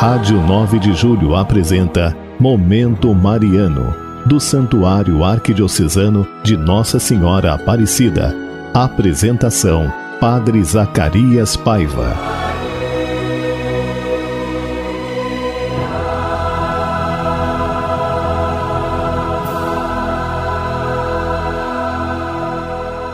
Rádio 9 de Julho apresenta Momento Mariano, do Santuário Arquidiocesano de Nossa Senhora Aparecida. Apresentação: Padre Zacarias Paiva.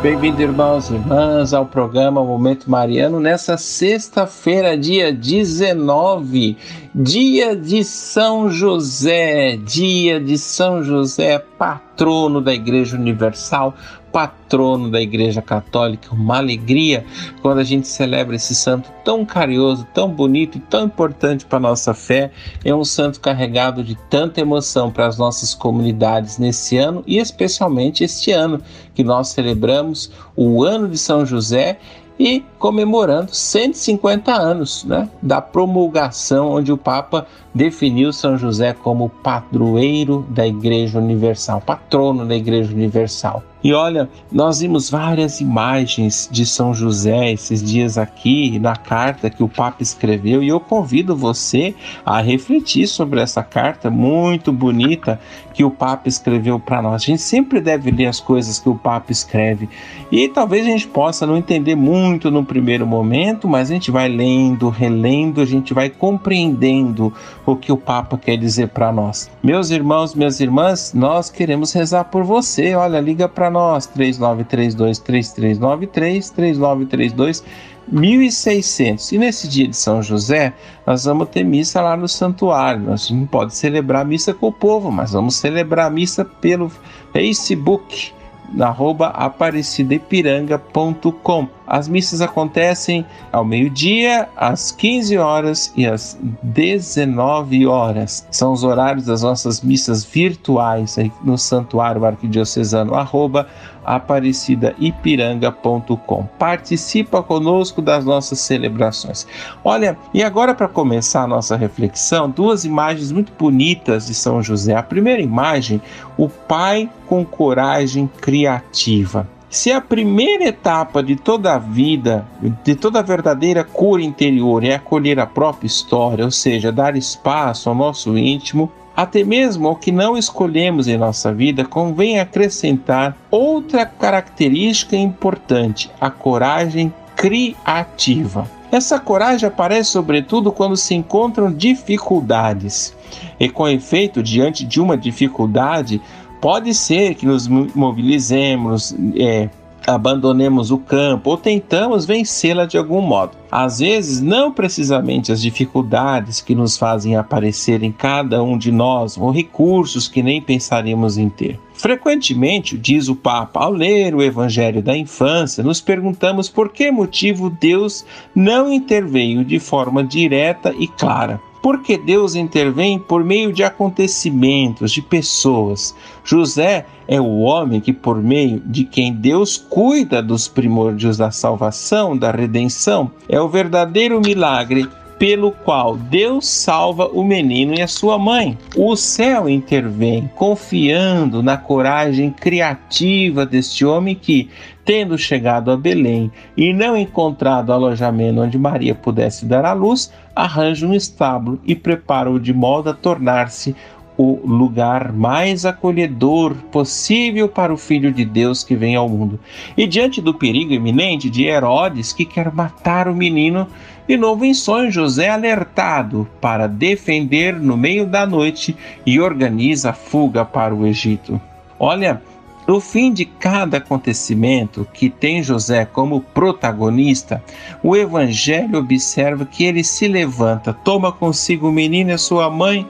Bem-vindo, irmãos e irmãs, ao programa Momento Mariano nessa sexta-feira, dia 19, dia de São José, dia de São José, patrono da Igreja Universal, patrono da Igreja Católica. Uma alegria quando a gente celebra esse santo tão carinhoso, tão bonito e tão importante para a nossa fé. É um santo carregado de tanta emoção para as nossas comunidades nesse ano e especialmente este ano que nós celebramos o ano de São José e comemorando 150 anos né, da promulgação, onde o Papa definiu São José como padroeiro da Igreja Universal, patrono da Igreja Universal. E olha, nós vimos várias imagens de São José esses dias aqui na carta que o Papa escreveu e eu convido você a refletir sobre essa carta muito bonita que o Papa escreveu para nós. A gente sempre deve ler as coisas que o Papa escreve e talvez a gente possa não entender muito no primeiro momento, mas a gente vai lendo, relendo, a gente vai compreendendo o que o Papa quer dizer para nós. Meus irmãos, minhas irmãs, nós queremos rezar por você. Olha, liga para nós 3932 3393 3932 1600. E nesse dia de São José, nós vamos ter missa lá no santuário. Nós não pode celebrar missa com o povo, mas vamos celebrar missa pelo Facebook arroba aparecidaipiranga.com. As missas acontecem ao meio-dia, às 15 horas e às 19 horas. São os horários das nossas missas virtuais aí no Santuário Arquidiocesano, arroba aparecidaipiranga.com. Participa conosco das nossas celebrações. Olha, e agora para começar a nossa reflexão, duas imagens muito bonitas de São José. A primeira imagem, o pai com coragem criativa. Se a primeira etapa de toda a vida, de toda a verdadeira cura interior é acolher a própria história, ou seja, dar espaço ao nosso íntimo, até mesmo ao que não escolhemos em nossa vida, convém acrescentar outra característica importante: a coragem criativa. Essa coragem aparece sobretudo quando se encontram dificuldades. E com efeito, diante de uma dificuldade, Pode ser que nos mobilizemos, é, abandonemos o campo ou tentamos vencê-la de algum modo. Às vezes, não precisamente as dificuldades que nos fazem aparecer em cada um de nós ou recursos que nem pensaríamos em ter. Frequentemente, diz o Papa, ao ler o Evangelho da Infância, nos perguntamos por que motivo Deus não interveio de forma direta e clara. Porque Deus intervém por meio de acontecimentos, de pessoas. José é o homem que, por meio de quem Deus cuida dos primórdios da salvação, da redenção, é o verdadeiro milagre pelo qual Deus salva o menino e a sua mãe. O céu intervém, confiando na coragem criativa deste homem que, tendo chegado a Belém e não encontrado alojamento onde Maria pudesse dar à luz, arranja um estábulo e prepara-o de modo a tornar-se o lugar mais acolhedor possível para o Filho de Deus que vem ao mundo. E diante do perigo iminente de Herodes, que quer matar o menino, de novo em sonho, José é alertado para defender no meio da noite e organiza a fuga para o Egito. Olha, no fim de cada acontecimento que tem José como protagonista, o Evangelho observa que ele se levanta, toma consigo o menino e sua mãe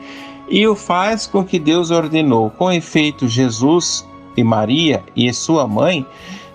e o faz com que Deus ordenou. Com efeito, Jesus e Maria e sua mãe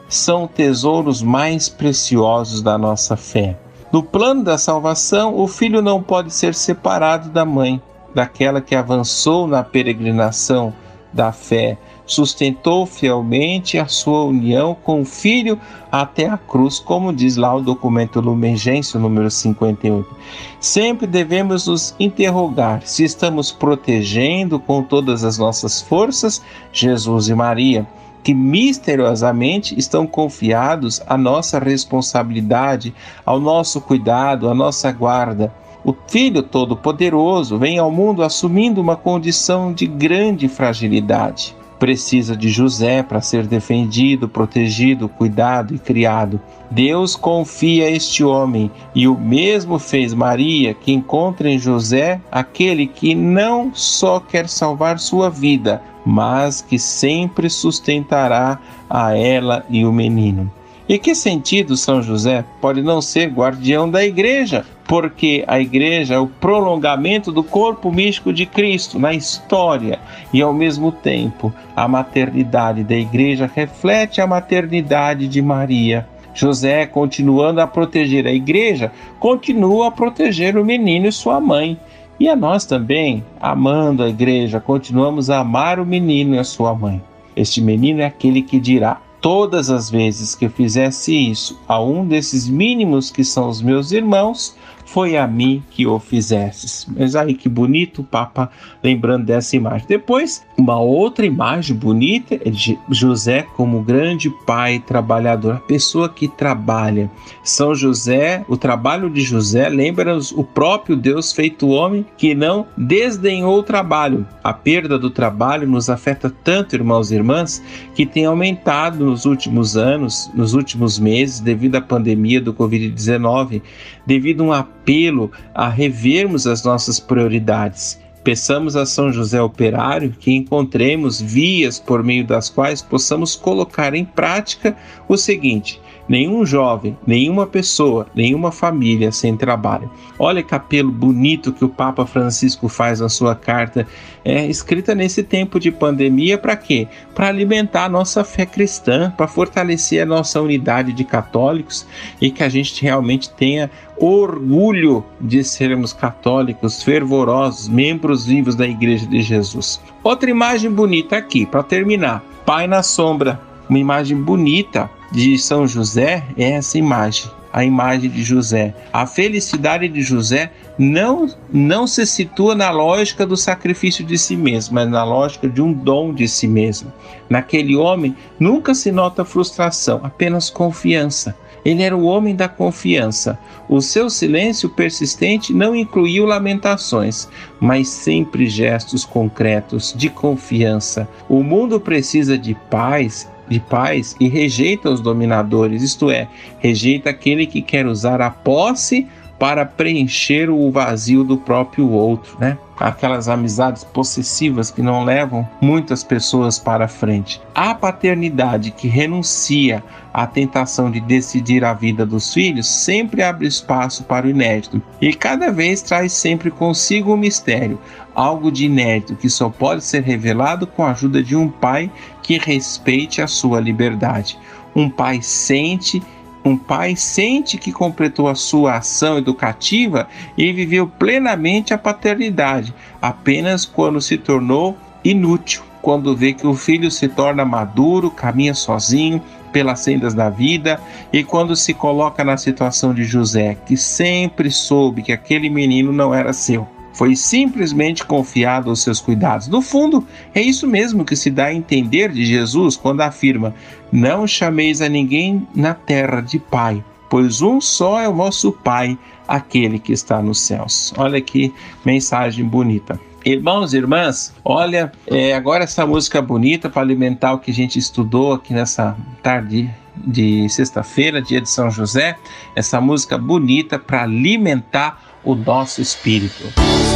são tesouros mais preciosos da nossa fé. No plano da salvação, o filho não pode ser separado da mãe, daquela que avançou na peregrinação da fé sustentou fielmente a sua união com o Filho até a cruz, como diz lá o documento Lumen Gentium número 58. Sempre devemos nos interrogar se estamos protegendo com todas as nossas forças Jesus e Maria que misteriosamente estão confiados à nossa responsabilidade, ao nosso cuidado, à nossa guarda. o Filho Todo-Poderoso, vem ao mundo assumindo uma condição de grande fragilidade. Precisa de José para ser defendido, protegido, cuidado e criado. Deus confia este homem e o mesmo fez Maria, que encontra em José aquele que não só quer salvar sua vida, mas que sempre sustentará a ela e o menino. E que sentido São José pode não ser guardião da igreja? Porque a igreja é o prolongamento do corpo místico de Cristo na história e, ao mesmo tempo, a maternidade da igreja reflete a maternidade de Maria. José, continuando a proteger a igreja, continua a proteger o menino e sua mãe. E a nós também, amando a igreja, continuamos a amar o menino e a sua mãe. Este menino é aquele que dirá: Todas as vezes que eu fizesse isso a um desses mínimos que são os meus irmãos, foi a mim que o fizesses. Mas aí que bonito o Papa lembrando dessa imagem. Depois, uma outra imagem bonita é de José como grande pai trabalhador, a pessoa que trabalha. São José, o trabalho de José lembra-nos o próprio Deus feito homem que não desdenhou o trabalho. A perda do trabalho nos afeta tanto, irmãos e irmãs, que tem aumentado nos últimos anos, nos últimos meses, devido à pandemia do Covid-19, devido a um apelo a revermos as nossas prioridades. Peçamos a São José Operário que encontremos vias por meio das quais possamos colocar em prática o seguinte: nenhum jovem, nenhuma pessoa, nenhuma família sem trabalho. Olha que apelo bonito que o Papa Francisco faz na sua carta, é escrita nesse tempo de pandemia para quê? Para alimentar a nossa fé cristã, para fortalecer a nossa unidade de católicos e que a gente realmente tenha orgulho de sermos católicos fervorosos, membros vivos da Igreja de Jesus. Outra imagem bonita aqui, para terminar. Pai na sombra, uma imagem bonita de São José é essa imagem, a imagem de José. A felicidade de José não, não se situa na lógica do sacrifício de si mesmo, mas na lógica de um dom de si mesmo. Naquele homem nunca se nota frustração, apenas confiança. Ele era o homem da confiança. O seu silêncio persistente não incluiu lamentações, mas sempre gestos concretos de confiança. O mundo precisa de paz de paz e rejeita os dominadores, isto é, rejeita aquele que quer usar a posse para preencher o vazio do próprio outro, né? Aquelas amizades possessivas que não levam muitas pessoas para frente. A paternidade que renuncia à tentação de decidir a vida dos filhos sempre abre espaço para o inédito e cada vez traz sempre consigo um mistério, algo de inédito que só pode ser revelado com a ajuda de um pai que respeite a sua liberdade. Um pai sente um pai sente que completou a sua ação educativa e viveu plenamente a paternidade, apenas quando se tornou inútil, quando vê que o filho se torna maduro, caminha sozinho pelas sendas da vida e quando se coloca na situação de José, que sempre soube que aquele menino não era seu foi simplesmente confiado aos seus cuidados. No fundo, é isso mesmo que se dá a entender de Jesus quando afirma: Não chameis a ninguém na terra de Pai, pois um só é o vosso Pai, aquele que está nos céus. Olha que mensagem bonita. Irmãos e irmãs, olha, é, agora essa música bonita para alimentar o que a gente estudou aqui nessa tarde de sexta-feira, dia de São José, essa música bonita para alimentar o nosso espírito.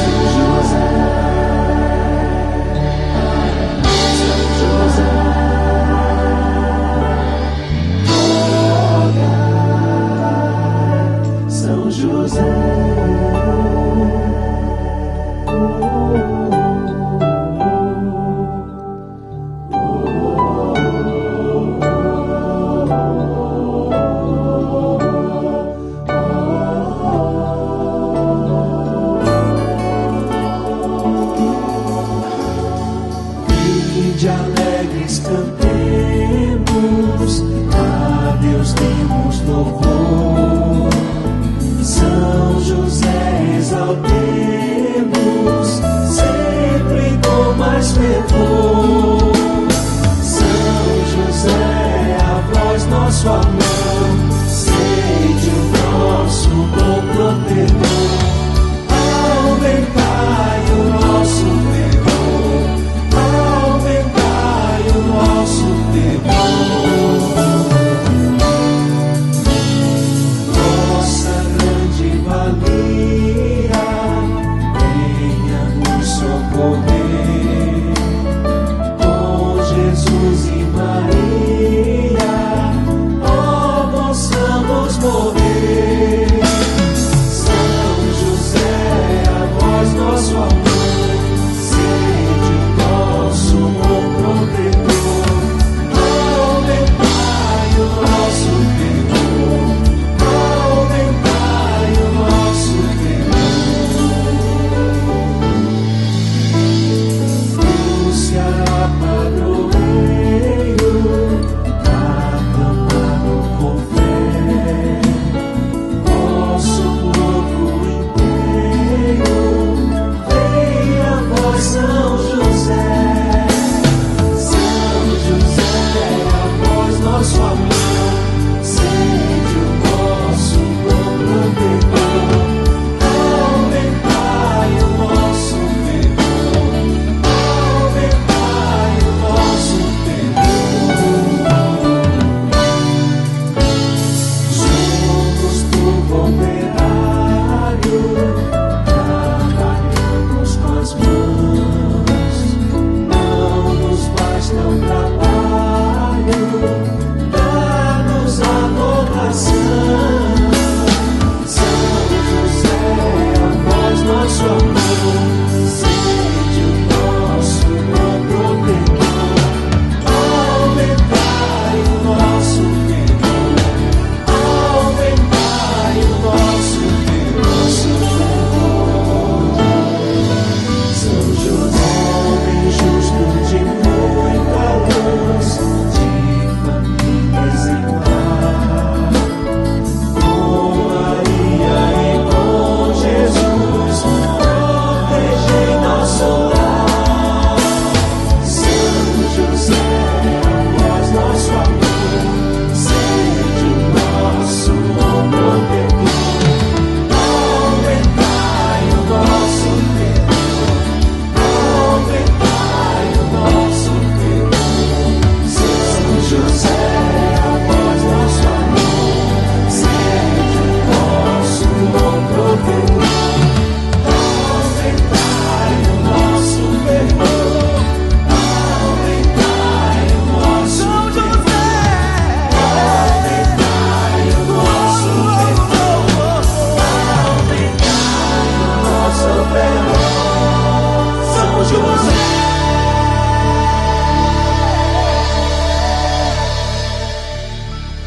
decisions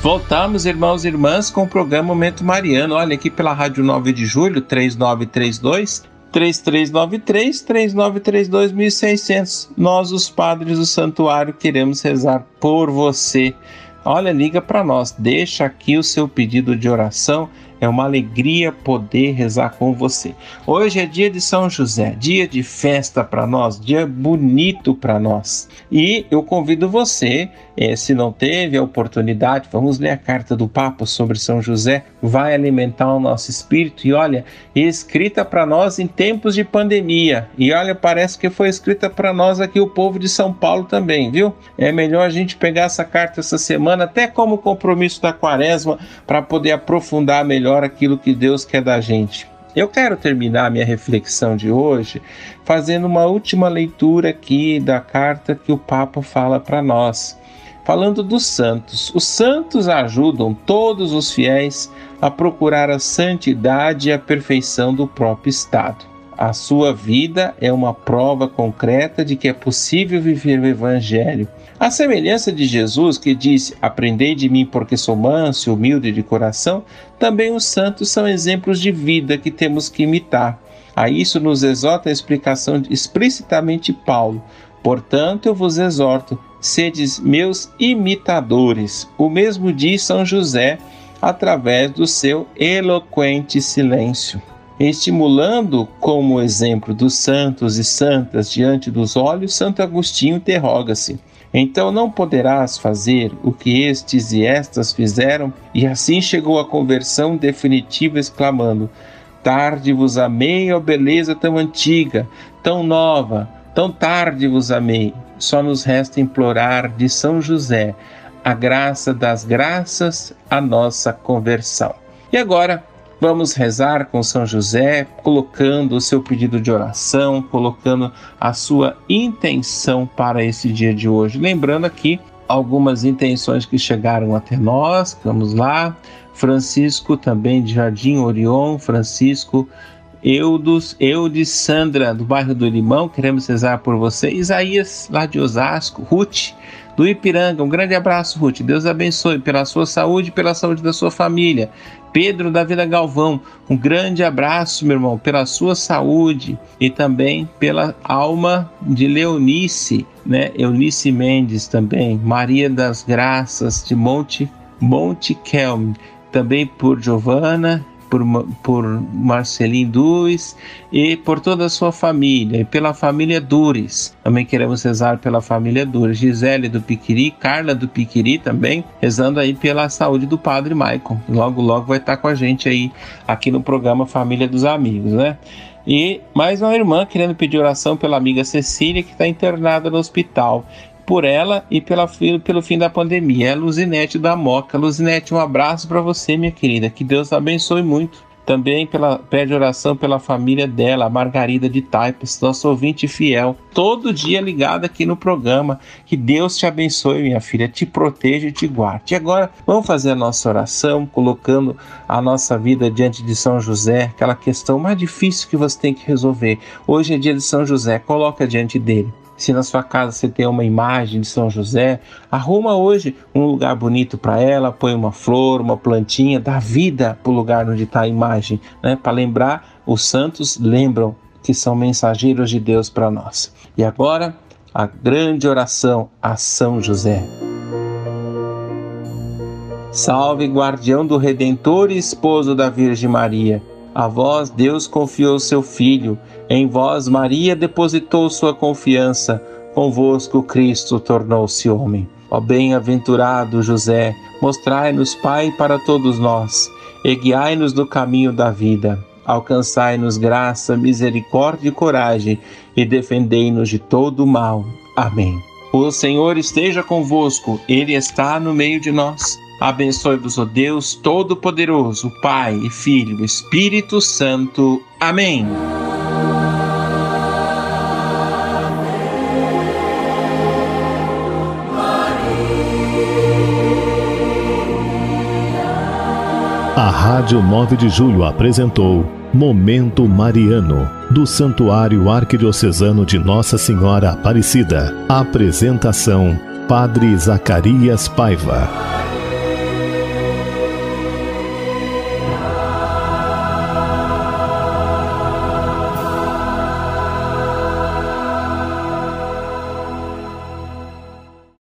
voltamos, irmãos e irmãs, com o programa Momento Mariano. Olha aqui pela Rádio 9 de Julho, 3932 3393 3932 1600. Nós, os padres do santuário, queremos rezar por você. Olha, liga para nós, deixa aqui o seu pedido de oração é uma alegria poder rezar com você. Hoje é dia de São José, dia de festa para nós, dia bonito para nós. E eu convido você, eh, se não teve a oportunidade, vamos ler a carta do Papa sobre São José, vai alimentar o nosso espírito. E olha, escrita para nós em tempos de pandemia. E olha, parece que foi escrita para nós aqui, o povo de São Paulo também, viu? É melhor a gente pegar essa carta essa semana, até como compromisso da quaresma, para poder aprofundar melhor melhor aquilo que Deus quer da gente. Eu quero terminar minha reflexão de hoje fazendo uma última leitura aqui da carta que o Papa fala para nós, falando dos santos. Os santos ajudam todos os fiéis a procurar a santidade e a perfeição do próprio estado. A sua vida é uma prova concreta de que é possível viver o Evangelho a semelhança de Jesus, que disse: Aprendei de mim, porque sou manso e humilde de coração, também os santos são exemplos de vida que temos que imitar. A isso nos exorta a explicação explicitamente Paulo. Portanto, eu vos exorto, sedes meus imitadores. O mesmo diz São José através do seu eloquente silêncio. Estimulando como exemplo dos santos e santas diante dos olhos, Santo Agostinho interroga-se: então não poderás fazer o que estes e estas fizeram? E assim chegou a conversão definitiva, exclamando: Tarde vos amei, ó beleza tão antiga, tão nova, tão tarde vos amei. Só nos resta implorar de São José a graça das graças, a nossa conversão. E agora, Vamos rezar com São José, colocando o seu pedido de oração, colocando a sua intenção para esse dia de hoje. Lembrando aqui algumas intenções que chegaram até nós. Vamos lá. Francisco também de Jardim Orion, Francisco Eudos, Eudes, Sandra do bairro do Limão, queremos rezar por você. Isaías lá de Osasco, Ruth do Ipiranga, um grande abraço, Ruth. Deus abençoe pela sua saúde e pela saúde da sua família. Pedro da Vida Galvão, um grande abraço, meu irmão, pela sua saúde e também pela alma de Leonice, né? Eunice Mendes também, Maria das Graças de Monte Monte Kelm, também por Giovana por, por Marcelinho Duz e por toda a sua família, e pela família Dures. Também queremos rezar pela família Dures, Gisele do Piquiri, Carla do Piquiri também, rezando aí pela saúde do Padre Maicon. Logo, logo vai estar com a gente aí, aqui no programa Família dos Amigos, né? E mais uma irmã querendo pedir oração pela amiga Cecília, que está internada no hospital por ela e pela, pelo fim da pandemia. É Luzinete da Moca. Luzinete, um abraço para você, minha querida. Que Deus abençoe muito. Também pela, pede oração pela família dela, Margarida de Taipas, nosso ouvinte fiel, todo dia ligado aqui no programa. Que Deus te abençoe, minha filha, te proteja e te guarde. E agora vamos fazer a nossa oração, colocando a nossa vida diante de São José, aquela questão mais difícil que você tem que resolver. Hoje é dia de São José, coloca diante dele. Se na sua casa você tem uma imagem de São José, arruma hoje um lugar bonito para ela, põe uma flor, uma plantinha, dá vida para o lugar onde está a imagem, né? Para lembrar, os santos lembram que são mensageiros de Deus para nós. E agora, a grande oração a São José. Salve, guardião do Redentor e esposo da Virgem Maria. A vós Deus confiou seu Filho, em vós Maria depositou sua confiança, convosco Cristo tornou-se homem. Ó bem-aventurado José, mostrai-nos, Pai, para todos nós, e guiai-nos no caminho da vida. Alcançai-nos graça, misericórdia e coragem, e defendei-nos de todo o mal. Amém. O Senhor esteja convosco, Ele está no meio de nós. Abençoe-vos, ó Deus Todo-Poderoso, Pai e Filho, Espírito Santo. Amém. A Rádio 9 de Julho apresentou Momento Mariano, do Santuário Arquidiocesano de Nossa Senhora Aparecida. Apresentação: Padre Zacarias Paiva.